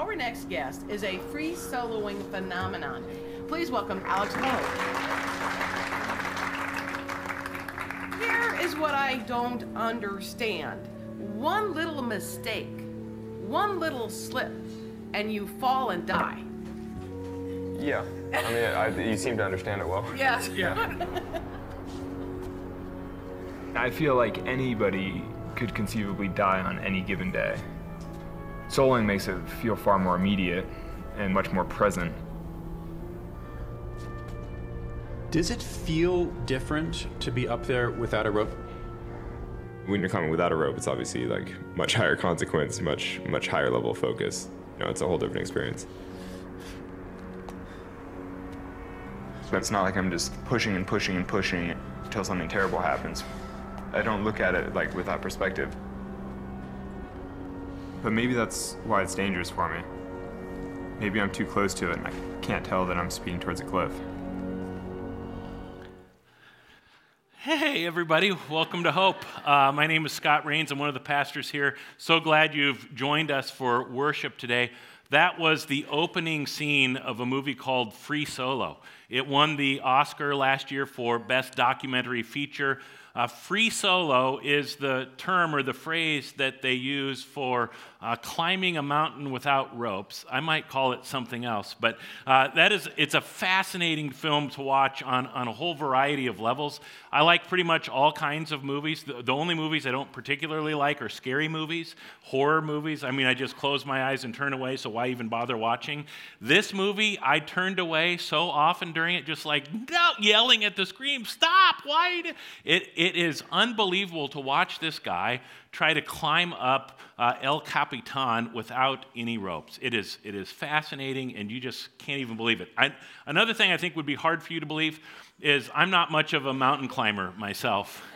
Our next guest is a free soloing phenomenon. Please welcome Alex Moe. Here is what I don't understand. One little mistake, one little slip, and you fall and die. Yeah. I mean, I, you seem to understand it well. Yes. Yeah. I feel like anybody could conceivably die on any given day. Soloing makes it feel far more immediate and much more present. Does it feel different to be up there without a rope? When you're climbing without a rope, it's obviously like much higher consequence, much much higher level focus. You know, it's a whole different experience. But it's not like I'm just pushing and pushing and pushing until something terrible happens. I don't look at it like with that perspective. But maybe that's why it's dangerous for me. Maybe I'm too close to it and I can't tell that I'm speeding towards a cliff. Hey, everybody, welcome to Hope. Uh, my name is Scott Rains. I'm one of the pastors here. So glad you've joined us for worship today. That was the opening scene of a movie called Free Solo. It won the Oscar last year for Best Documentary Feature. Uh, free solo is the term or the phrase that they use for uh, climbing a mountain without ropes. I might call it something else, but uh, that is, it's a fascinating film to watch on, on a whole variety of levels. I like pretty much all kinds of movies. The, the only movies I don't particularly like are scary movies, horror movies. I mean, I just close my eyes and turn away, so why even bother watching? This movie, I turned away so often during it, just like no, yelling at the screen, stop, why? It, it is unbelievable to watch this guy try to climb up uh, El Capitan without any ropes. It is, it is fascinating, and you just can't even believe it. I, another thing I think would be hard for you to believe is I'm not much of a mountain climber myself.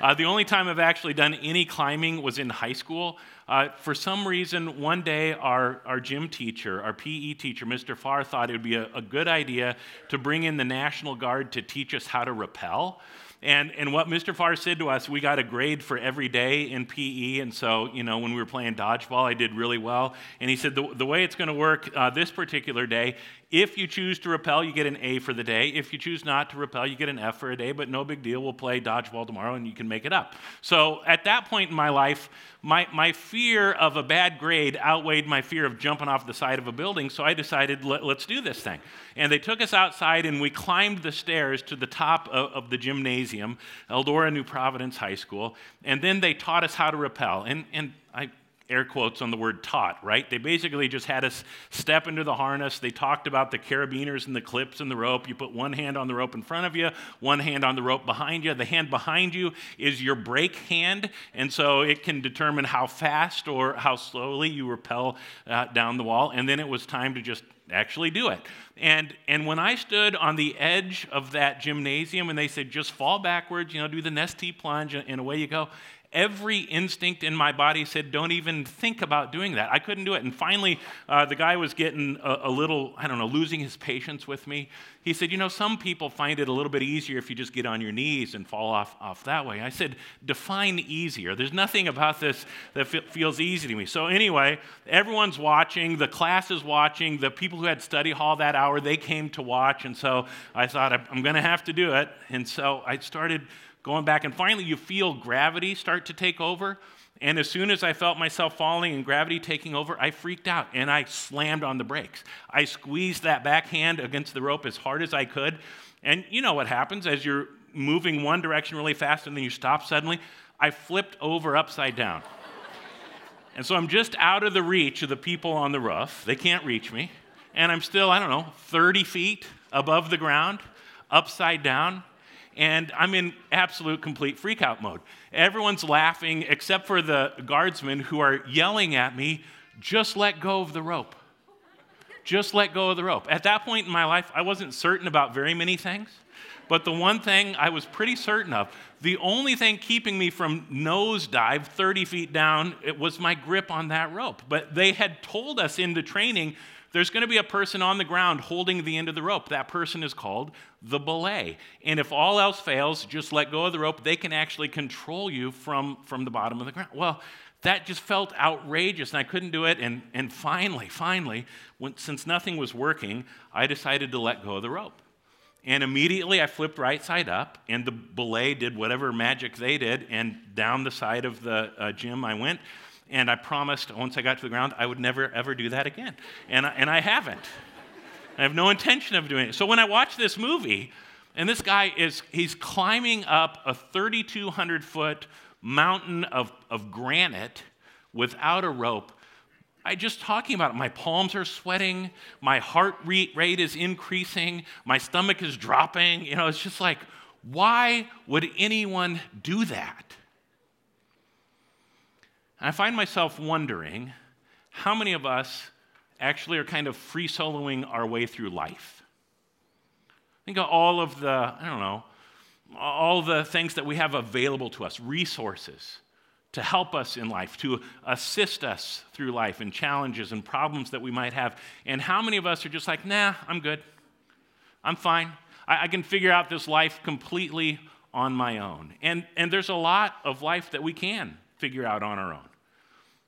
Uh, the only time I've actually done any climbing was in high school. Uh, for some reason, one day our, our gym teacher, our PE teacher, Mr. Farr, thought it would be a, a good idea to bring in the National Guard to teach us how to rappel. And, and what Mr. Farr said to us, we got a grade for every day in PE. And so, you know, when we were playing dodgeball, I did really well. And he said, the, the way it's going to work uh, this particular day if you choose to rappel, you get an A for the day. If you choose not to rappel, you get an F for a day, but no big deal. We'll play dodgeball tomorrow and you can make it up. So at that point in my life, my, my fear of a bad grade outweighed my fear of jumping off the side of a building, so I decided, Let, us do this thing. And they took us outside and we climbed the stairs to the top of, of the gymnasium, Eldora New Providence High School, and then they taught us how to rappel. And, and I air quotes on the word taught, right? They basically just had us step into the harness. They talked about the carabiners and the clips and the rope. You put one hand on the rope in front of you, one hand on the rope behind you. The hand behind you is your brake hand, and so it can determine how fast or how slowly you rappel uh, down the wall. And then it was time to just actually do it. And, and when I stood on the edge of that gymnasium and they said, just fall backwards, you know, do the Nestea plunge, and away you go, Every instinct in my body said, don't even think about doing that. I couldn't do it. And finally, uh, the guy was getting a, a, little, I don't know, losing his patience with me. He said, You know, some people find it a little bit easier if you just get on your knees and fall off, off that way. I said, Define easier. There's nothing about this that feels easy to me. So, anyway, everyone's watching, the class is watching, the people who had study hall that hour, they came to watch. And so I thought, I'm going to have to do it. And so I started going back, and finally you feel gravity start to take over. And as soon as I felt myself falling and gravity taking over, I freaked out and I slammed on the brakes. I squeezed that backhand against the rope as hard as I could. And you know what happens as you're moving one direction really fast and then you stop suddenly? I flipped over upside down. and so I'm just out of the reach of the people on the roof. They can't reach me. And I'm still, I don't know, 30 feet above the ground, upside down and I'm in absolute complete freakout mode. Everyone's laughing except for the guardsmen who are yelling at me, just let go of the rope. Just let go of the rope. At that point in my life, I wasn't certain about very many things, but the one thing I was pretty certain of, the only thing keeping me from nosedive 30 feet down, it was my grip on that rope. But they had told us in the training there's going to be a person on the ground holding the end of the rope. That person is called the belay. And if all else fails, just let go of the rope. They can actually control you from, from the bottom of the ground. Well, that just felt outrageous, and I couldn't do it. And, and finally, finally, when, since nothing was working, I decided to let go of the rope. And immediately I flipped right side up, and the belay did whatever magic they did, and down the side of the uh, gym I went. And I promised once I got to the ground, I would never, ever do that again. And I, and I haven't. I have no intention of doing it. So when I watch this movie, and this guy is, he's climbing up a 3,200 foot mountain of, of granite without a rope. I just talking about it. My palms are sweating. My heart rate is increasing. My stomach is dropping. You know, it's just like, why would anyone do that? I find myself wondering how many of us actually are kind of free soloing our way through life. Think of all of the, I don't know, all the things that we have available to us, resources to help us in life, to assist us through life and challenges and problems that we might have. And how many of us are just like, nah, I'm good. I'm fine. I, I can figure out this life completely on my own. And, and there's a lot of life that we can figure out on our own.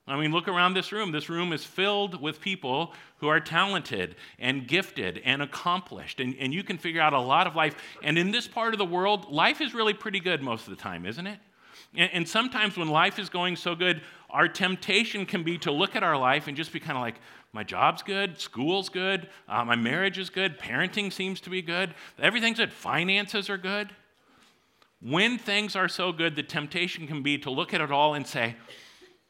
I mean, look around this room. This room is filled with people who are talented and gifted and accomplished. And, and you can figure out a lot of life. And in this part of the world, life is really pretty good most of the time, isn't it? And, and sometimes when life is going so good, our temptation can be to look at our life and just be kind of like, my job's good, school's good, uh, my marriage is good, parenting seems to be good, everything's good, finances are good. When things are so good, the temptation can be to look at it all and say,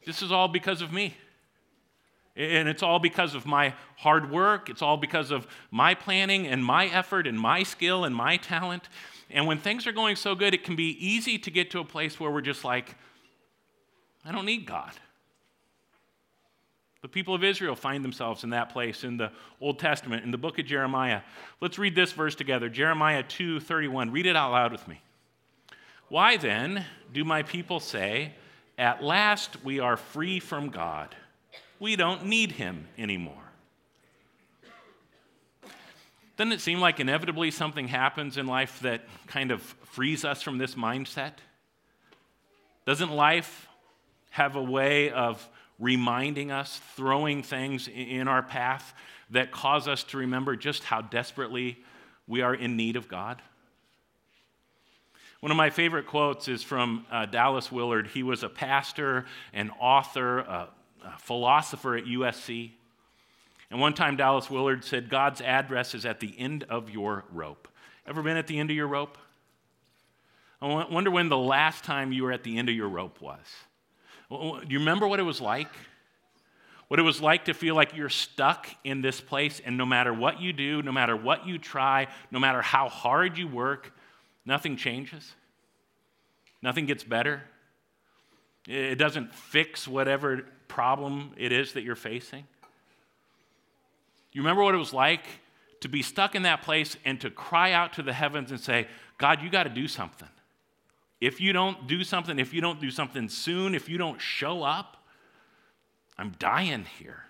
this is all because of me. And it's all because of my hard work. It's all because of my planning and my effort and my skill and my talent. And when things are going so good, it can be easy to get to a place where we're just like, I don't need God. The people of Israel find themselves in that place in the Old Testament, in the book of Jeremiah. Let's read this verse together Jeremiah 2 31. Read it out loud with me. Why then do my people say, at last, we are free from God. We don't need Him anymore. Doesn't it seem like inevitably something happens in life that kind of frees us from this mindset? Doesn't life have a way of reminding us, throwing things in our path that cause us to remember just how desperately we are in need of God? One of my favorite quotes is from uh, Dallas Willard. He was a pastor, an author, a, a philosopher at USC. And one time, Dallas Willard said, God's address is at the end of your rope. Ever been at the end of your rope? I wonder when the last time you were at the end of your rope was. Do you remember what it was like? What it was like to feel like you're stuck in this place, and no matter what you do, no matter what you try, no matter how hard you work, Nothing changes, nothing gets better. It doesn't fix whatever problem it is that you're facing. You remember what it was like to be stuck in that place and to cry out to the heavens and say, God, you got to do something. If you don't do something, if you don't do something soon, if you don't show up, I'm dying here.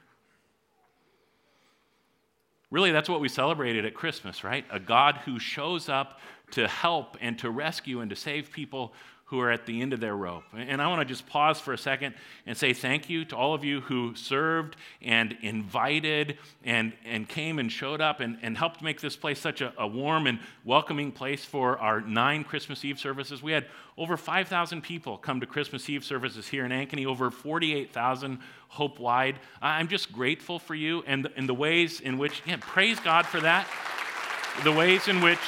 Really, that's what we celebrated at Christmas, right? A God who shows up to help and to rescue and to save people who are at the end of their rope. And I want to just pause for a second and say thank you to all of you who served and invited and, and came and showed up and, and helped make this place such a, a warm and welcoming place for our nine Christmas Eve services. We had over 5,000 people come to Christmas Eve services here in Ankeny, over 48,000 Hope wide. I'm just grateful for you and the, and the ways in which, yeah, praise God for that. The ways in which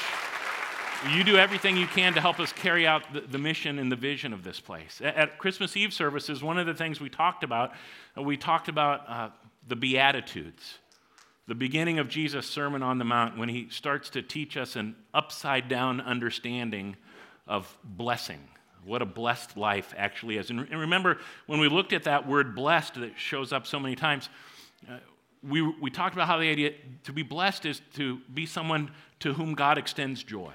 you do everything you can to help us carry out the, the mission and the vision of this place. At, at, Christmas Eve services, one of the things we talked about, we talked about uh, the Beatitudes, the beginning of Jesus' Sermon on the Mount, when he starts to teach us an upside down understanding of blessing, what a blessed life actually is. And, and remember, when we looked at that word blessed that shows up so many times, uh, we, we talked about how the idea to be blessed is to be someone to whom God extends joy.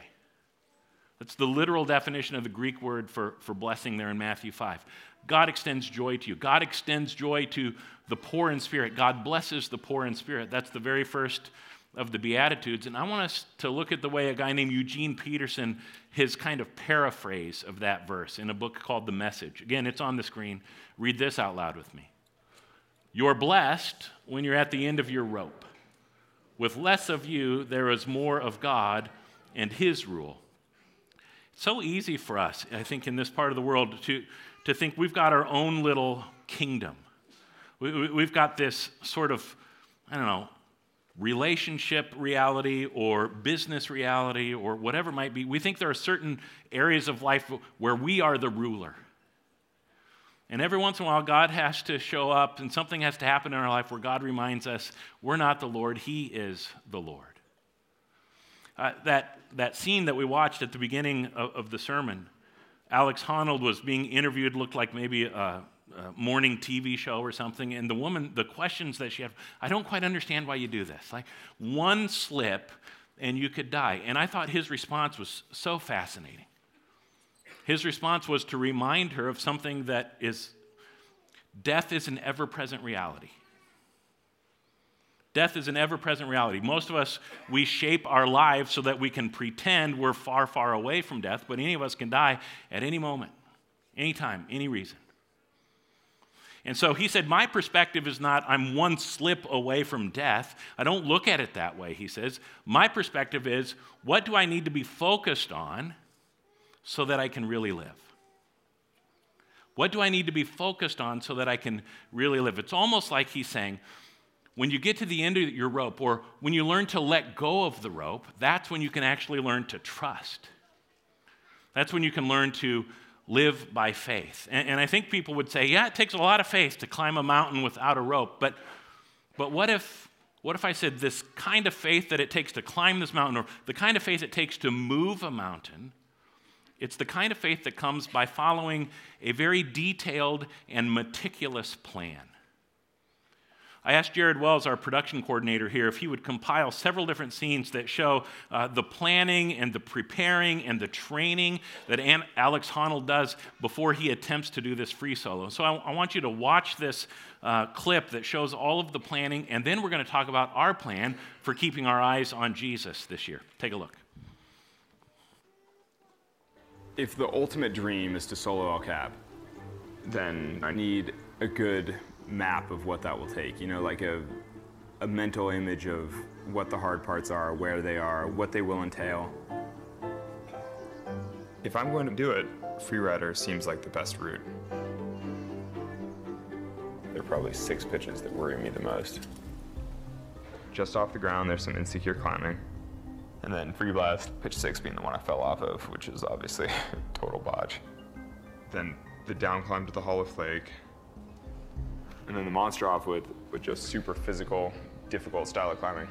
That's the literal definition of the Greek word for, for blessing there in Matthew 5. God extends joy to you. God extends joy to the poor in spirit. God blesses the poor in spirit. That's the very first of the Beatitudes. And I want us to look at the way a guy named Eugene Peterson, his kind of paraphrase of that verse in a book called The Message. Again, it's on the screen. Read this out loud with me. You're blessed when you're at the end of your rope. With less of you, there is more of God and His rule. So easy for us, I think, in this part of the world to, to think we've got our own little kingdom. We, we've got this sort of, I don't know, relationship reality or business reality or whatever it might be. We think there are certain areas of life where we are the ruler. And every once in a while, God has to show up and something has to happen in our life where God reminds us we're not the Lord, He is the Lord. Uh, that, that scene that we watched at the beginning of, of, the sermon, Alex Honnold was being interviewed, looked like maybe a, a, morning TV show or something. And the woman, the questions that she had, I don't quite understand why you do this. Like one slip and you could die. And I thought his response was so fascinating. His response was to remind her of something that is death is an ever present reality. Death is an ever present reality. Most of us, we shape our lives so that we can pretend we're far, far away from death, but any of us can die at any moment, anytime, any reason. And so he said, My perspective is not, I'm one slip away from death. I don't look at it that way, he says. My perspective is, what do I need to be focused on so that I can really live? What do I need to be focused on so that I can really live? It's almost like he's saying, when you get to the end of your rope, or when you learn to let go of the rope, that's when you can actually learn to trust. That's when you can learn to live by faith. And, and, I think people would say, yeah, it takes a lot of faith to climb a mountain without a rope. But, but what, if, what if I said this kind of faith that it takes to climb this mountain, or the kind of faith it takes to move a mountain, it's the kind of faith that comes by following a very detailed and meticulous plan. I asked Jared Wells, our production coordinator here, if he would compile several different scenes that show uh, the planning and the preparing and the training that Aunt Alex Honnold does before he attempts to do this free solo. So I, I want you to watch this uh, clip that shows all of the planning, and then we're going to talk about our plan for keeping our eyes on Jesus this year. Take a look. If the ultimate dream is to solo El Cap, then I need a good map of what that will take, you know, like a, a mental image of what the hard parts are, where they are, what they will entail. If I'm going to do it, freerider seems like the best route. There are probably six pitches that worry me the most. Just off the ground, there's some insecure climbing. And then Freeblast, pitch six being the one I fell off of, which is obviously total botch. Then the down climb to the Hollow Flake, and then the Monster Offwidth, with just super physical, difficult style of climbing.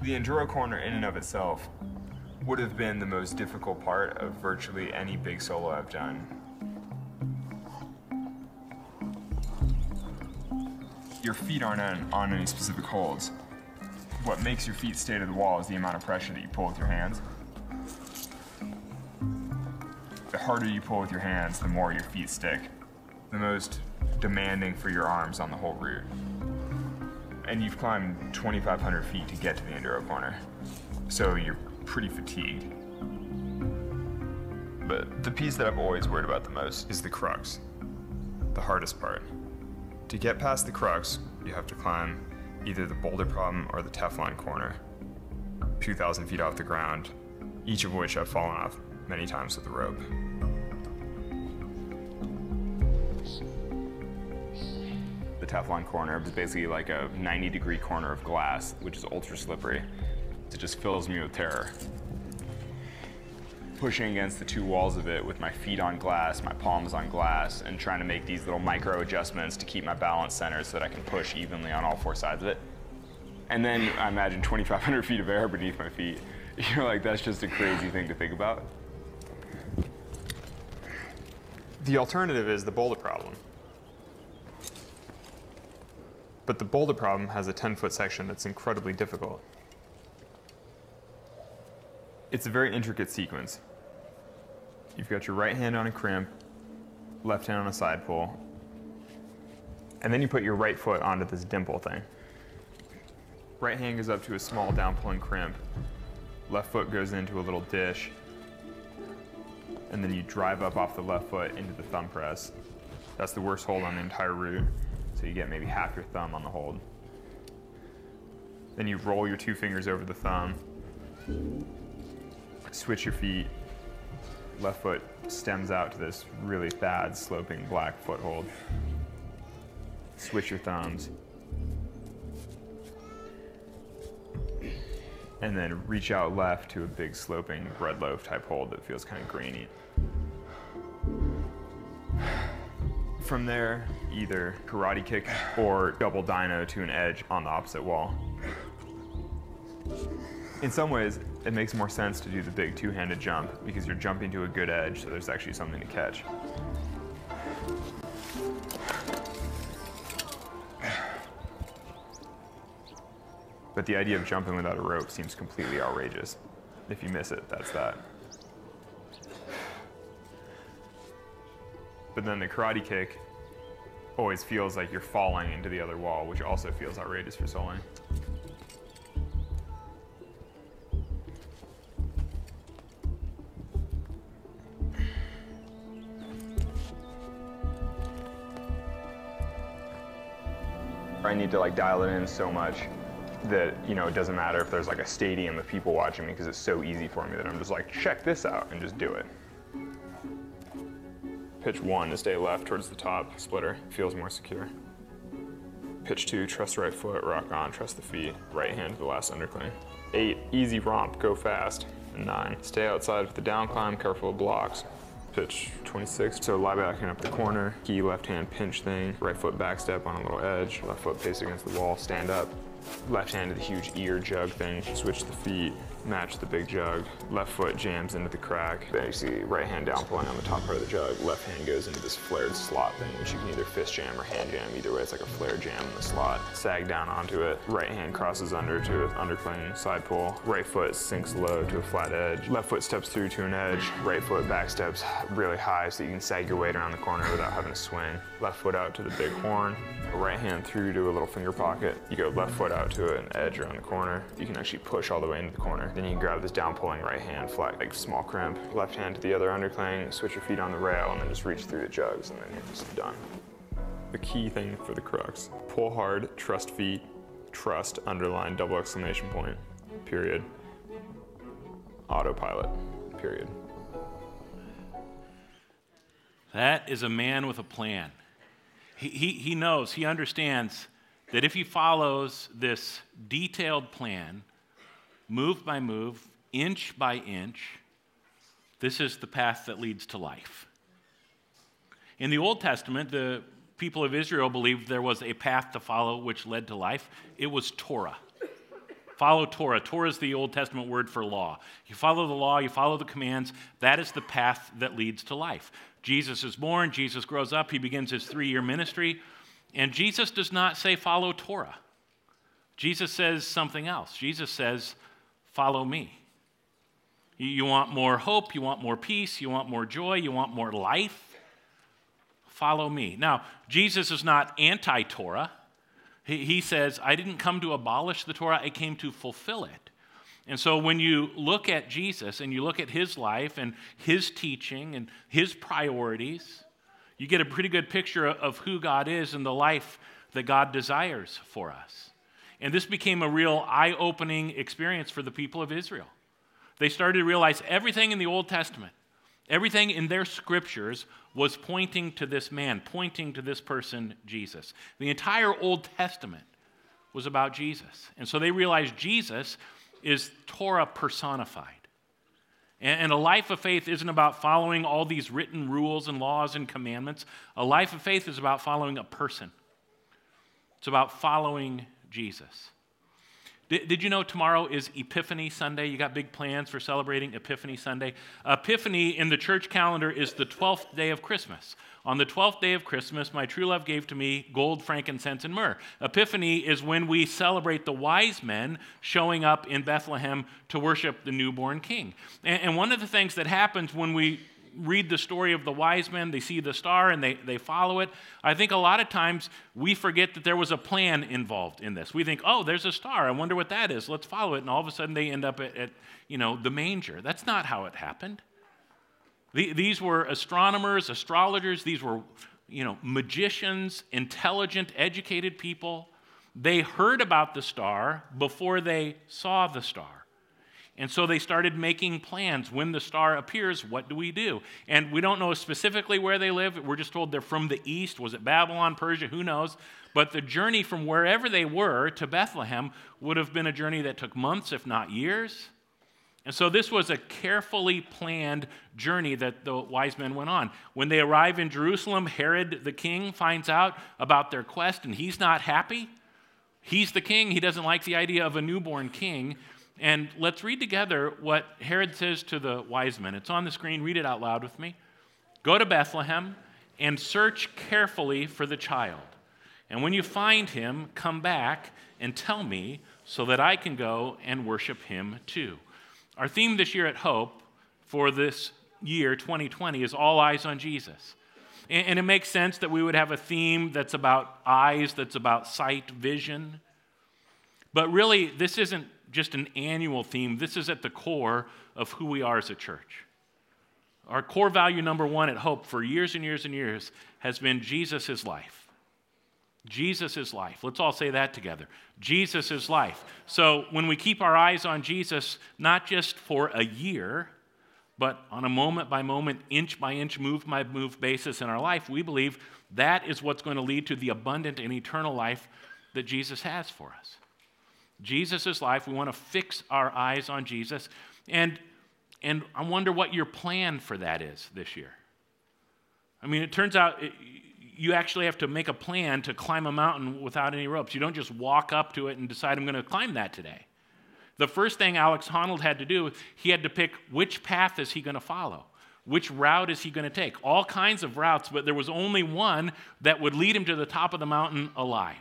The Enduro Corner in and of itself would have been the most difficult part of virtually any big solo I've done. Your feet aren't on, on any specific holds. What makes your feet stay to the wall is the amount of pressure that you pull with your hands the harder you pull with your hands, the more your feet stick. The most demanding for your arms on the whole route. And you've climbed 2,500 feet to get to the Enduro Corner, so you're pretty fatigued. But the piece that I've always worried about the most is the crux, the hardest part. To get past the crux, you have to climb either the boulder problem or the Teflon corner, 2,000 feet off the ground, each of which I've fallen off many times with the rope. The Teflon corner is basically like a 90 degree corner of glass, which is ultra slippery. It just fills me with terror. Pushing against the two walls of it with my feet on glass, my palms on glass, and trying to make these little micro adjustments to keep my balance centered so that I can push evenly on all four sides of it. And then I imagine 2,500 feet of air beneath my feet. You're like, that's just a crazy thing to think about. The alternative is the boulder problem. But the boulder problem has a 10 foot section that's incredibly difficult. It's a very intricate sequence. You've got your right hand on a crimp, left hand on a side pull, and then you put your right foot onto this dimple thing. Right hand goes up to a small down pulling crimp, left foot goes into a little dish, and then you drive up off the left foot into the thumb press. That's the worst hold on the entire route, so you get maybe half your thumb on the hold. Then you roll your two fingers over the thumb, switch your feet, left foot stems out to this really bad sloping black foothold. Switch your thumbs. And then reach out left to a big sloping bread loaf type hold that feels kind of grainy. From there, either karate kick or double dino to an edge on the opposite wall. In some ways, it makes more sense to do the big two-handed jump because you're jumping to a good edge, so there's actually something to catch. But the idea of jumping without a rope seems completely outrageous. If you miss it, that's that. But then the karate kick always feels like you're falling into the other wall, which also feels outrageous for soloing. I need to like dial it in so much that you know it doesn't matter if there's like a stadium of people watching me because it's so easy for me that I'm just like check this out and just do it. Pitch one to stay left towards the top splitter feels more secure. Pitch two, trust right foot, rock on, trust the feet, right hand to the last undercling. Eight, easy romp, go fast. And nine, stay outside with the down climb, careful of blocks pitch 26. So lie back and up the corner, key left hand pinch thing, right foot back step on a little edge, left foot pace against the wall, stand up. Left hand to the huge ear jug thing, switch the feet, match the big jug. Left foot jams into the crack. Then you see right hand down pulling on the top part of the jug. Left hand goes into this flared slot thing, which you can either fist jam or hand jam. Either way, it's like a flare jam in the slot. Sag down onto it. Right hand crosses under to an undercling side pull. Right foot sinks low to a flat edge. Left foot steps through to an edge. Right foot back steps really high so you can sag your weight around the corner without having to swing. Left foot out to the big horn. Right hand through to a little finger pocket. You go left foot out to an edge around the corner. You can actually push all the way into the corner. Then you grab this down pulling right hand, flat, like small crimp. Left hand to the other undercling, switch your feet on the rail, and then just reach through the jugs, and then you're just done. The key thing for the crux pull hard, trust feet, trust, underline, double exclamation point, period. Autopilot, period. That is a man with a plan. He, he, he knows, he understands that if he follows this detailed plan, move by move, inch by inch, this is the path that leads to life. In the Old Testament, the people of Israel believed there was a path to follow which led to life. It was Torah. Follow Torah. Torah is the Old Testament word for law. You follow the law, you follow the commands. That is the path that leads to life. Jesus is born, Jesus grows up, he begins his three year ministry, and Jesus does not say, follow Torah. Jesus says something else. Jesus says, follow me. You want more hope, you want more peace, you want more joy, you want more life? Follow me. Now, Jesus is not anti Torah. He says, I didn't come to abolish the Torah, I came to fulfill it. And so when you look at Jesus and you look at his life and his teaching and his priorities, you get a pretty good picture of who God is and the life that God desires for us. And this became a real eye opening experience for the people of Israel. They started to realize everything in the Old Testament, everything in their scriptures was pointing to this man, pointing to this person, Jesus. The entire Old Testament was about Jesus. And so they realized Jesus is Torah personified. And a life of faith isn't about following all these written rules and laws and commandments. A life of faith is about following a person, it's about following Jesus. Did, did, you know tomorrow is Epiphany Sunday? You got big plans for celebrating Epiphany Sunday? Epiphany in the church calendar is the 12th day of Christmas. On the 12th day of Christmas, my true love gave to me gold, frankincense, and myrrh. Epiphany is when we celebrate the wise men showing up in Bethlehem to worship the newborn king. And, and one of the things that happens when we read the story of the wise men, they see the star and they, they follow it. I think a lot of times we forget that there was a plan involved in this. We think, oh, there's a star. I wonder what that is. Let's follow it. And all of a sudden they end up at, at you know, the manger. That's not how it happened. The, these were astronomers, astrologers, these were, you know, magicians, intelligent, educated people. They heard about the star before they saw the star. And so they started making plans. When the star appears, what do we do? And we don't know specifically where they live. We're just told they're from the east. Was it Babylon, Persia? Who knows? But the journey from wherever they were to Bethlehem would have been a journey that took months, if not years. And so this was a carefully planned journey that the wise men went on. When they arrive in Jerusalem, Herod the king finds out about their quest, and he's not happy. He's the king. He doesn't like the idea of a newborn king. And let's read together what Herod says to the wise men. It's on the screen. Read it out loud with me. Go to Bethlehem and search carefully for the child. And when you find him, come back and tell me so that I can go and worship him too. Our theme this year at Hope for this year, 2020, is All Eyes on Jesus. And it makes sense that we would have a theme that's about eyes, that's about sight, vision. But really, this isn't just an annual theme. This is at the core of who we are as a church. Our core value number one at Hope for years and years and years has been Jesus is life. Jesus is life. Let's all say that together. Jesus is life. So when we keep our eyes on Jesus, not just for a year, but on a moment by moment, inch by inch, move by move basis in our life, we believe that is what's going to lead to the abundant and eternal life that Jesus has for us. Jesus' life. We want to fix our eyes on Jesus. And, and I wonder what your plan for that is this year. I mean, it turns out it, you actually have to make a plan to climb a mountain without any ropes. You don't just walk up to it and decide, I'm going to climb that today. The first thing Alex Honnold had to do, he had to pick which path is he going to follow? Which route is he going to take? All kinds of routes, but there was only one that would lead him to the top of the mountain alive.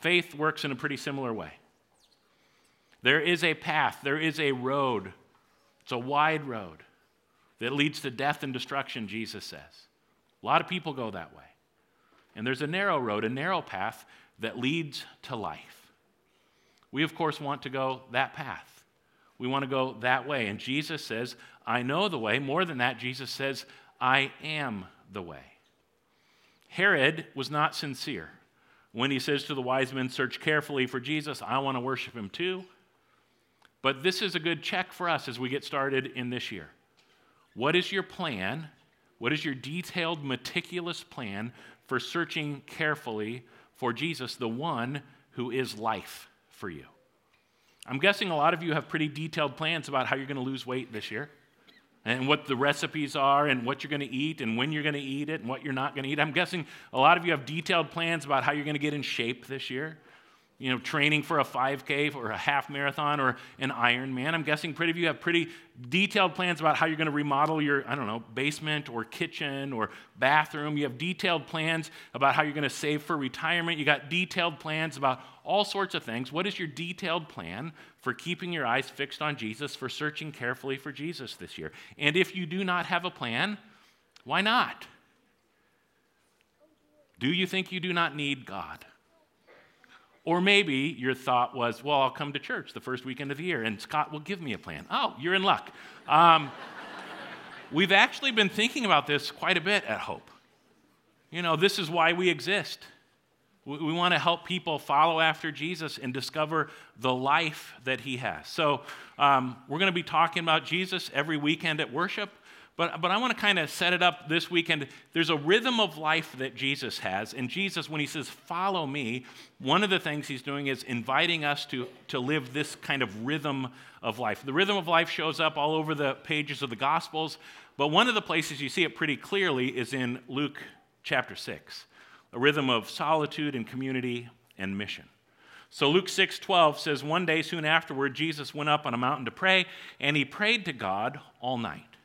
Faith works in a pretty similar way. There is a path, there is a road. It's a wide road that leads to death and destruction, Jesus says. A lot of people go that way. And there's a narrow road, a narrow path that leads to life. We, of course, want to go that path. We want to go that way. And Jesus says, I know the way. More than that, Jesus says, I am the way. Herod was not sincere when he says to the wise men, Search carefully for Jesus, I want to worship him too. But this is a good check for us as we get started in this year. What is your plan? What is your detailed, meticulous plan for searching carefully for Jesus, the one who is life for you? I'm guessing a lot of you have pretty detailed plans about how you're going to lose weight this year and what the recipes are and what you're going to eat and when you're going to eat it and what you're not going to eat. I'm guessing a lot of you have detailed plans about how you're going to get in shape this year you know, training for a 5K or a half marathon or an Ironman. I'm guessing pretty of you have pretty detailed plans about how you're going to remodel your, I don't know, basement or kitchen or bathroom. You have detailed plans about how you're going to save for retirement. You got detailed plans about all sorts of things. What is your detailed plan for keeping your eyes fixed on Jesus, for searching carefully for Jesus this year? And if you do not have a plan, why not? Do you think you do not need God? Or maybe your thought was, well, I'll come to church the first weekend of the year and Scott will give me a plan. Oh, you're in luck. Um, we've actually been thinking about this quite a bit at Hope. You know, this is why we exist. We, we want to help people follow after Jesus and discover the life that he has. So, um, we're going to be talking about Jesus every weekend at worship. But, but I want to kind of set it up this weekend. There's a rhythm of life that Jesus has. And Jesus, when he says, Follow me, one of the things he's doing is inviting us to, to live this kind of rhythm of life. The rhythm of life shows up all over the pages of the Gospels. But one of the places you see it pretty clearly is in Luke chapter 6 a rhythm of solitude and community and mission. So Luke 6:12 says one day soon afterward Jesus went up on a mountain to pray and he prayed to God all night.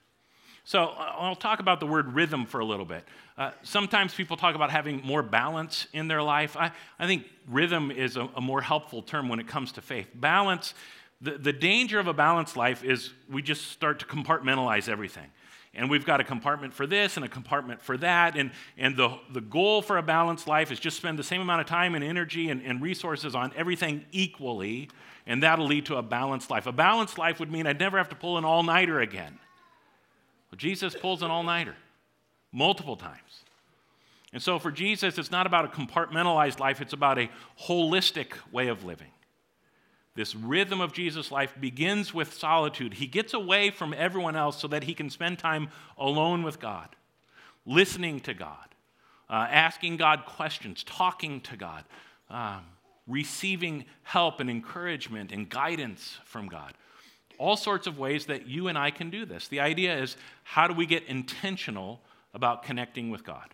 So uh, I'll talk about the word rhythm for a little bit. Uh, sometimes people talk about having more balance in their life. I, I think rhythm is a, a, more helpful term when it comes to faith. Balance, the, the danger of a balanced life is we just start to compartmentalize everything. And we've got a compartment for this and a compartment for that. And, and the, the goal for a balanced life is just spend the same amount of time and energy and, and resources on everything equally, and that'll lead to a balanced life. A balanced life would mean I'd never have to pull an all nighter again. Well, Jesus pulls an all nighter multiple times. And so for Jesus, it's not about a compartmentalized life, it's about a holistic way of living. This rhythm of Jesus' life begins with solitude. He gets away from everyone else so that he can spend time alone with God, listening to God, uh, asking God questions, talking to God, um, receiving help and encouragement and guidance from God. All sorts of ways that you and I can do this. The idea is how do we get intentional about connecting with God?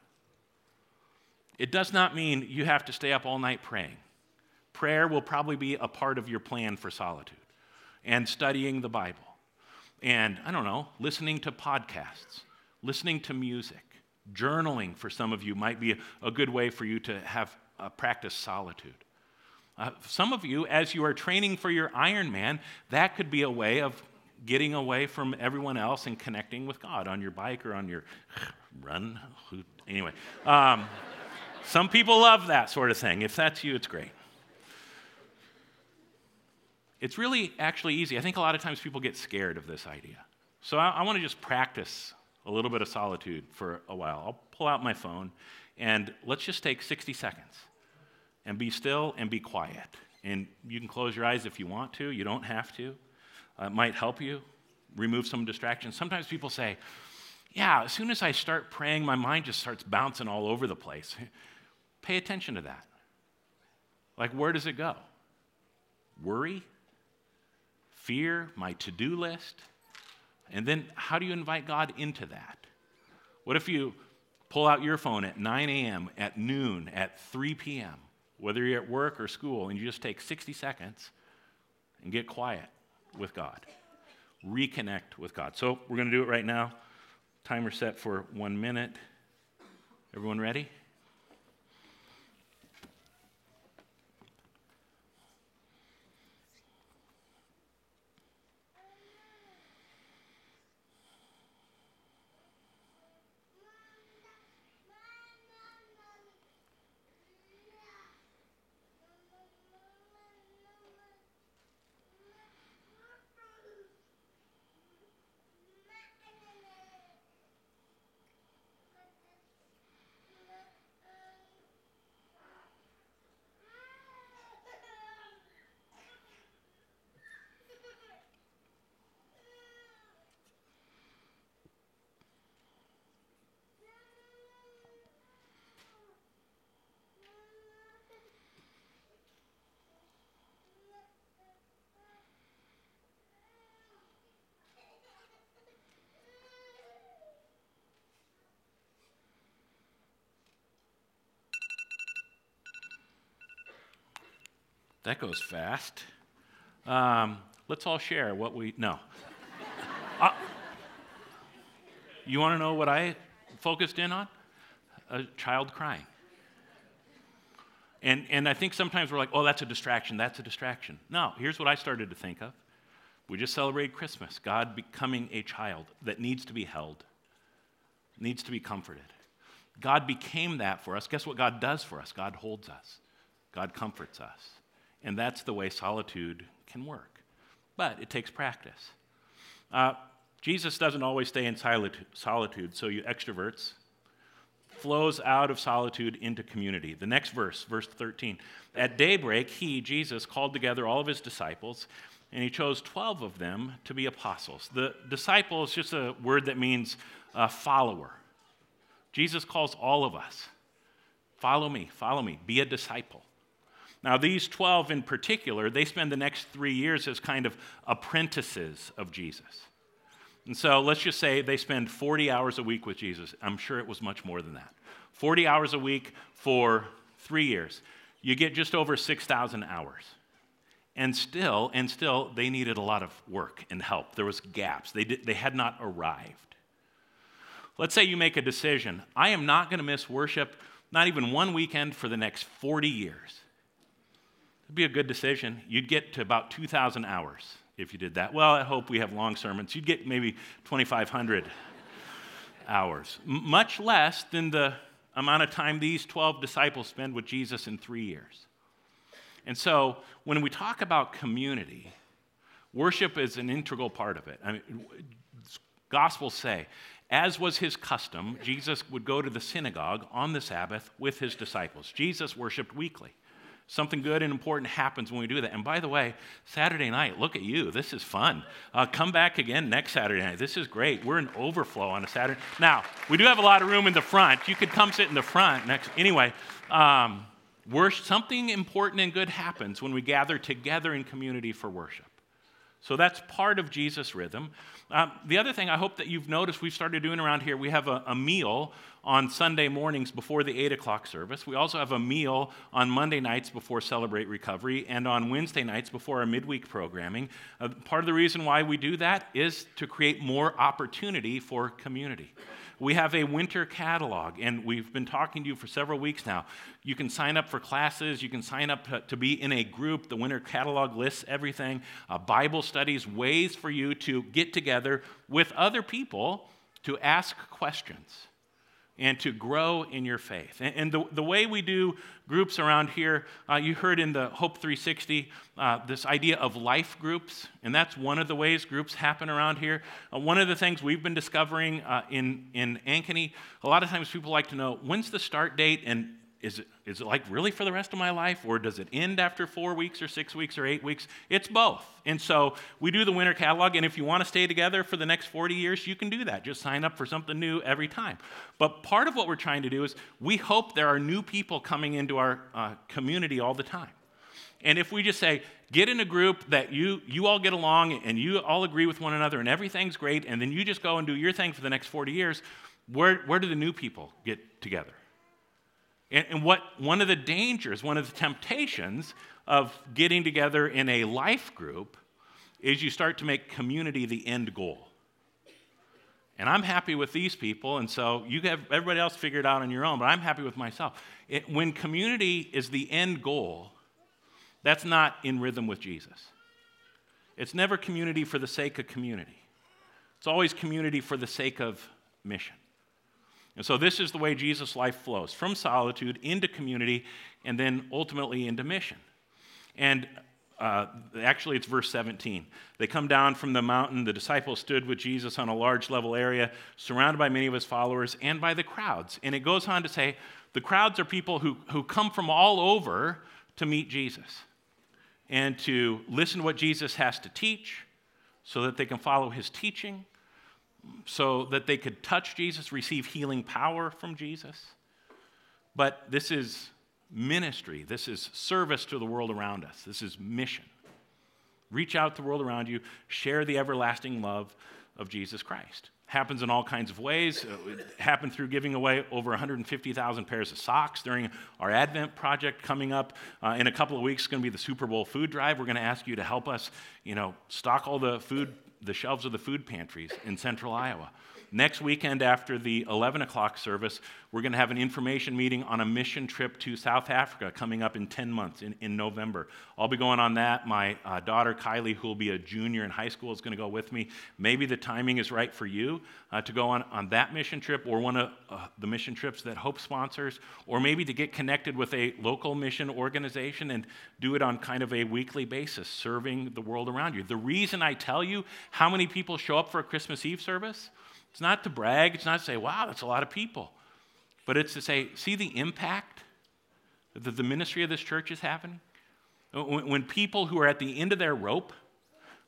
It does not mean you have to stay up all night praying. Prayer will probably be a part of your plan for solitude and studying the Bible. And I don't know, listening to podcasts, listening to music, journaling for some of you might be a, a good way for you to have uh, practice solitude. Uh, some of you, as you are training for your Ironman, that could be a way of getting away from everyone else and connecting with God on your bike or on your run. Anyway, um, some people love that sort of thing. If that's you, it's great. It's really actually easy. I think a lot of times people get scared of this idea. So I, I want to just practice a little bit of solitude for a while. I'll pull out my phone and let's just take 60 seconds and be still and be quiet. And you can close your eyes if you want to, you don't have to. Uh, it might help you remove some distractions. Sometimes people say, Yeah, as soon as I start praying, my mind just starts bouncing all over the place. Pay attention to that. Like, where does it go? Worry? fear, my to do list. And then how do you invite God into that? What if you pull out your phone at 9 a.m., at noon, at 3 p.m., whether you're at work or school, and you just take 60 seconds and get quiet with God? Reconnect with God. So we're going to do it right now. Timer set for one minute. Everyone ready? That goes fast. Um, let's all share what we know. uh, you want to know what I focused in on? A child crying. And, and I think sometimes we're like, oh, that's a distraction, that's a distraction. No, here's what I started to think of. We just celebrated Christmas, God becoming a child that needs to be held, needs to be comforted. God became that for us. Guess what God does for us? God holds us, God comforts us. And that's the way solitude can work. But it takes practice. Uh, Jesus doesn't always stay in solitude, so you extroverts flows out of solitude into community. The next verse, verse 13. At daybreak, he, Jesus, called together all of his disciples, and he chose 12 of them to be apostles. The disciple is just a word that means a follower. Jesus calls all of us follow me, follow me, be a disciple. Now, these 12 in particular, they spend the next three years as kind of apprentices of Jesus. And so let's just say they spend 40 hours a week with Jesus. I'm sure it was much more than that. 40 hours a week for three years. you get just over 6,000 hours. And still, and still, they needed a lot of work and help. There was gaps. They, did, they had not arrived. Let's say you make a decision. I am not going to miss worship, not even one weekend for the next 40 years. It'd be a good decision. You'd get to about 2,000 hours if you did that. Well, I hope we have long sermons. You'd get maybe 2,500 hours, M- much less than the amount of time these 12 disciples spend with Jesus in three years. And so when we talk about community, worship is an integral part of it. I mean, Gospels say, as was his custom, Jesus would go to the synagogue on the Sabbath with his disciples. Jesus worshiped weekly. Something good and important happens when we do that. And by the way, Saturday night, look at you. This is fun. Uh, come back again next Saturday night. This is great. We're in overflow on a Saturday. Now, we do have a lot of room in the front. You could come sit in the front next. Anyway, um, worship, something important and good happens when we gather together in community for worship. So that's part of Jesus' rhythm. Um, the other thing I hope that you've noticed we've started doing around here, we have a, a, meal on Sunday mornings before the 8 o'clock service. We also have a meal on Monday nights before Celebrate Recovery and on Wednesday nights before our midweek programming. Uh, part of the reason why we do that is to create more opportunity for community. We have a winter catalog, and we've been talking to you for several weeks now. You can sign up for classes, you can sign up to, to be in a group. The winter catalog lists everything uh, Bible studies, ways for you to get together with other people to ask questions and to grow in your faith. And, and the, the way we do groups around here, uh, you heard in the Hope 360 uh, this idea of life groups, and that's one of the ways groups happen around here. Uh, one of the things we've been discovering uh, in, in Ankeny, a lot of times people like to know when's the start date and is it, is it like really for the rest of my life, or does it end after four weeks, or six weeks, or eight weeks? It's both. And so we do the winter catalog, and if you want to stay together for the next 40 years, you can do that. Just sign up for something new every time. But part of what we're trying to do is we hope there are new people coming into our uh, community all the time. And if we just say, get in a group that you, you all get along and you all agree with one another and everything's great, and then you just go and do your thing for the next 40 years, where, where do the new people get together? And, and what one of the dangers, one of the temptations of getting together in a life group is you start to make community the end goal. And I'm happy with these people, and so you have everybody else figured out on your own, but I'm happy with myself. It, when community is the end goal, that's not in rhythm with Jesus. It's never community for the sake of community, it's always community for the sake of mission. And so, this is the way Jesus' life flows from solitude into community and then ultimately into mission. And uh, actually, it's verse 17. They come down from the mountain. The disciples stood with Jesus on a large level area, surrounded by many of his followers and by the crowds. And it goes on to say the crowds are people who, who come from all over to meet Jesus and to listen to what Jesus has to teach so that they can follow his teaching so that they could touch Jesus, receive healing power from Jesus. But this is ministry, this is service to the world around us, this is mission. Reach out to the world around you, share the everlasting love of Jesus Christ. Happens in all kinds of ways. Uh, it happened through giving away over 150,000 pairs of socks during our Advent project coming up. Uh, in a couple of weeks, it's going to be the Super Bowl food drive. We're going to ask you to help us, you know, stock all the food the shelves of the food pantries in central Iowa. Next weekend, after the 11 o'clock service, we're going to have an information meeting on a mission trip to South Africa coming up in 10 months in, in November. I'll be going on that. My uh, daughter, Kylie, who will be a junior in high school, is going to go with me. Maybe the timing is right for you uh, to go on, on that mission trip or one of uh, the mission trips that Hope sponsors, or maybe to get connected with a local mission organization and do it on kind of a weekly basis, serving the world around you. The reason I tell you how many people show up for a Christmas Eve service it's not to brag, it's not to say, wow, that's a lot of people. But it's to say, see the impact that the ministry of this church is having? When people who are at the end of their rope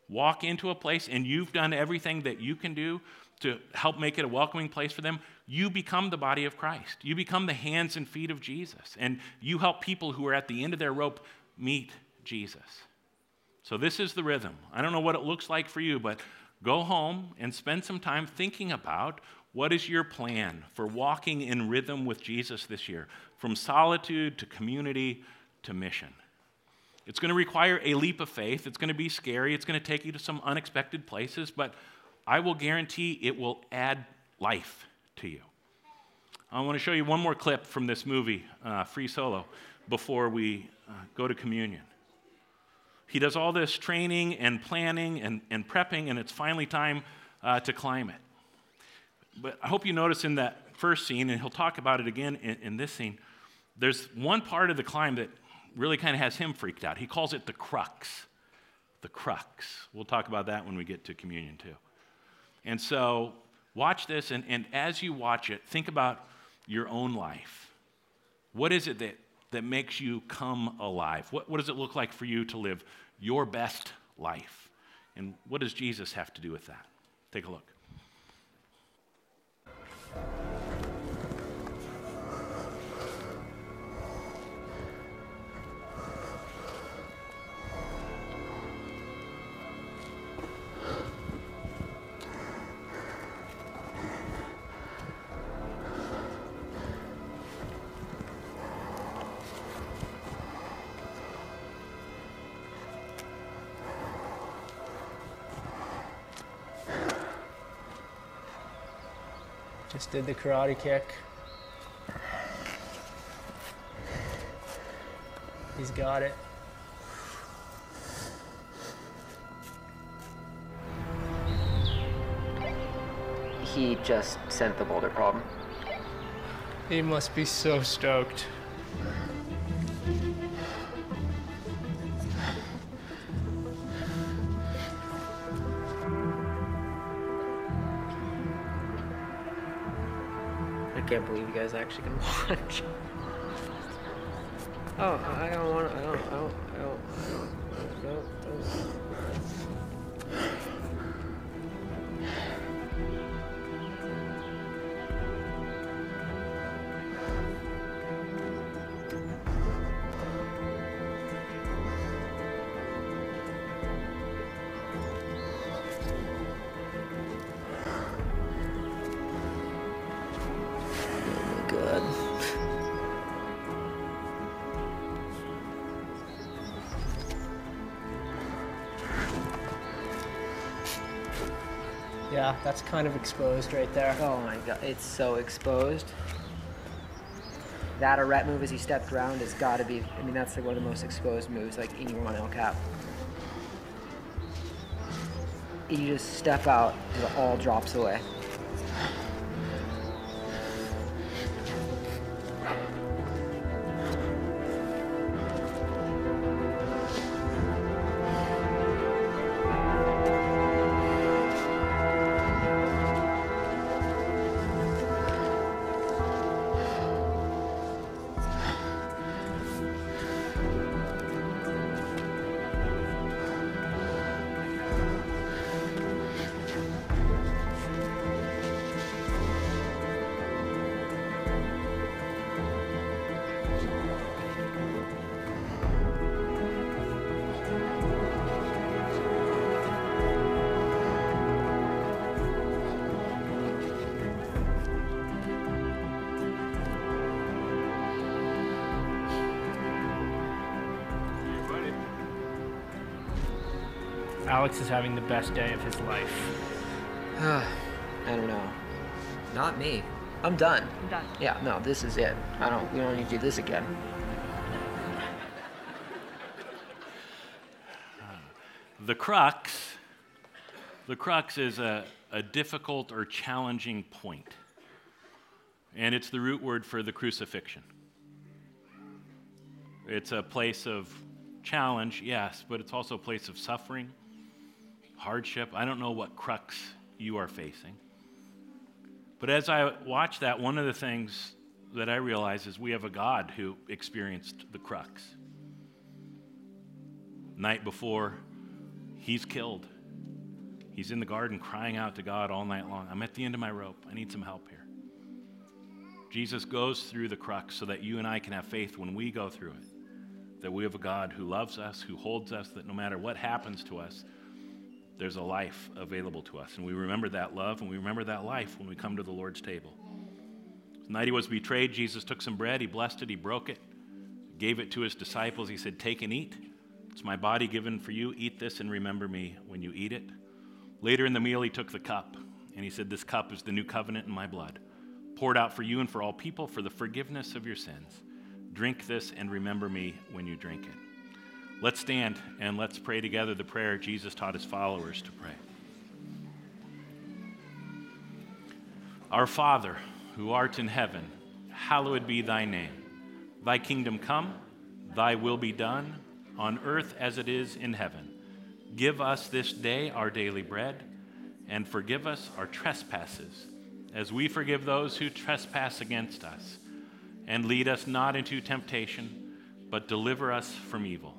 walk into a place and you've done everything that you can do to help make it a welcoming place for them, you become the body of Christ. You become the hands and feet of Jesus. And you help people who are at the end of their rope meet Jesus. So, this is the rhythm. I don't know what it looks like for you, but Go home and spend some time thinking about what is your plan for walking in rhythm with Jesus this year, from solitude to community to mission. It's going to require a leap of faith. It's going to be scary. It's going to take you to some unexpected places, but I will guarantee it will add life to you. I want to show you one more clip from this movie, uh, Free Solo, before we uh, go to communion. He does all this training and planning and, and prepping, and it's finally time uh, to climb it. But I hope you notice in that first scene, and he'll talk about it again in, in this scene, there's one part of the climb that really kind of has him freaked out. He calls it the crux. The crux. We'll talk about that when we get to communion, too. And so, watch this, and, and as you watch it, think about your own life. What is it that, that makes you come alive? What, what does it look like for you to live your best life? And what does Jesus have to do with that? Take a look. Did the karate kick. He's got it. He just sent the boulder problem. He must be so stoked. Can't believe you guys actually can watch. Oh, I don't want to. I don't. I don't. Yeah, that's kind of exposed right there. Oh my god, it's so exposed. That arête move as he stepped around has got to be. I mean, that's like one of the most exposed moves like anywhere on El Cap. You just step out, it all drops away. Alex is having the best day of his life. I don't know. Not me. I'm done. I'm done. Yeah, no, this is it. I don't. We don't need to do this again. The crux, the crux is a, a difficult or challenging point. And it's the root word for the crucifixion. It's a place of challenge, yes, but it's also a place of suffering, hardship. I don't know what crux you are facing. But as I watch that, one of the things that I realize is we have a God who experienced the crux. Night before, he's killed. He's in the garden crying out to God all night long. I'm at the end of my rope. I need some help here. Jesus goes through the crux so that you and I can have faith when we go through it. That we have a God who loves us, who holds us, that no matter what happens to us, there's a life available to us. And we remember that love and we remember that life when we come to the Lord's table. The night he was betrayed, Jesus took some bread, he blessed it, he broke it, gave it to his disciples. He said, Take and eat. It's my body given for you. Eat this and remember me when you eat it. Later in the meal, he took the cup and he said, This cup is the new covenant in my blood, poured out for you and for all people for the forgiveness of your sins. Drink this and remember me when you drink it. Let's stand and let's pray together the prayer Jesus taught his followers to pray. Our Father, who art in heaven, hallowed be thy name. Thy kingdom come, thy will be done, on earth as it is in heaven. Give us this day our daily bread, and forgive us our trespasses, as we forgive those who trespass against us. And lead us not into temptation, but deliver us from evil.